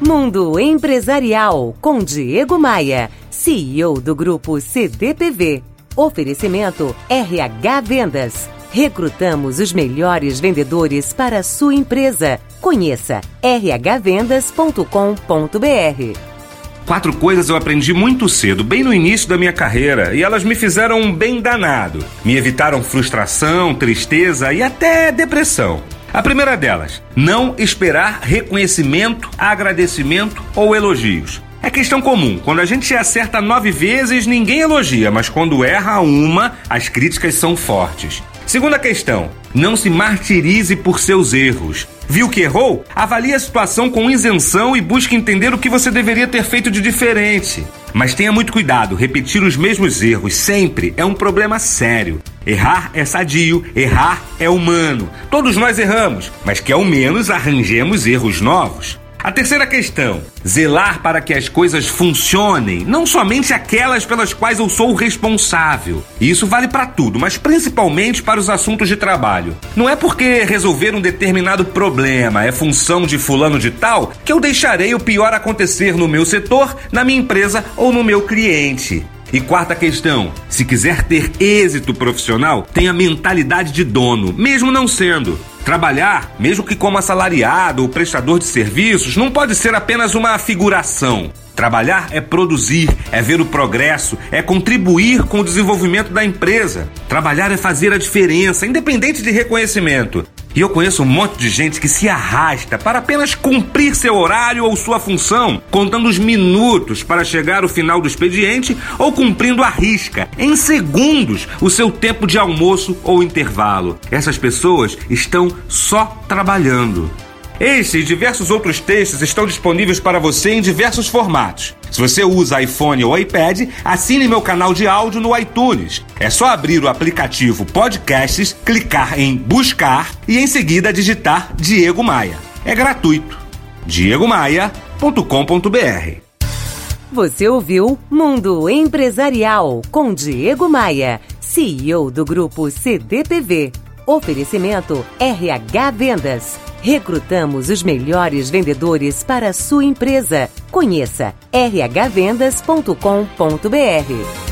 Mundo Empresarial com Diego Maia, CEO do grupo CDPV. Oferecimento RH Vendas. Recrutamos os melhores vendedores para a sua empresa. Conheça rhvendas.com.br. Quatro coisas eu aprendi muito cedo, bem no início da minha carreira, e elas me fizeram um bem danado. Me evitaram frustração, tristeza e até depressão. A primeira delas, não esperar reconhecimento, agradecimento ou elogios. É questão comum. Quando a gente acerta nove vezes, ninguém elogia, mas quando erra uma, as críticas são fortes. Segunda questão: não se martirize por seus erros. Viu que errou? Avalie a situação com isenção e busque entender o que você deveria ter feito de diferente. Mas tenha muito cuidado, repetir os mesmos erros sempre é um problema sério. Errar é sadio, errar é humano. Todos nós erramos, mas que ao menos arranjemos erros novos. A terceira questão: zelar para que as coisas funcionem, não somente aquelas pelas quais eu sou o responsável. E isso vale para tudo, mas principalmente para os assuntos de trabalho. Não é porque resolver um determinado problema é função de fulano de tal que eu deixarei o pior acontecer no meu setor, na minha empresa ou no meu cliente. E quarta questão: se quiser ter êxito profissional, tenha mentalidade de dono, mesmo não sendo. Trabalhar, mesmo que como assalariado ou prestador de serviços, não pode ser apenas uma figuração. Trabalhar é produzir, é ver o progresso, é contribuir com o desenvolvimento da empresa. Trabalhar é fazer a diferença, independente de reconhecimento. E eu conheço um monte de gente que se arrasta para apenas cumprir seu horário ou sua função, contando os minutos para chegar ao final do expediente ou cumprindo a risca, em segundos, o seu tempo de almoço ou intervalo. Essas pessoas estão só trabalhando. Este e diversos outros textos estão disponíveis para você em diversos formatos. Se você usa iPhone ou iPad, assine meu canal de áudio no iTunes. É só abrir o aplicativo Podcasts, clicar em Buscar e em seguida digitar Diego Maia. É gratuito. diegomaia.com.br Você ouviu Mundo Empresarial com Diego Maia, CEO do grupo CDPV. Oferecimento RH Vendas. Recrutamos os melhores vendedores para a sua empresa. Conheça rhvendas.com.br.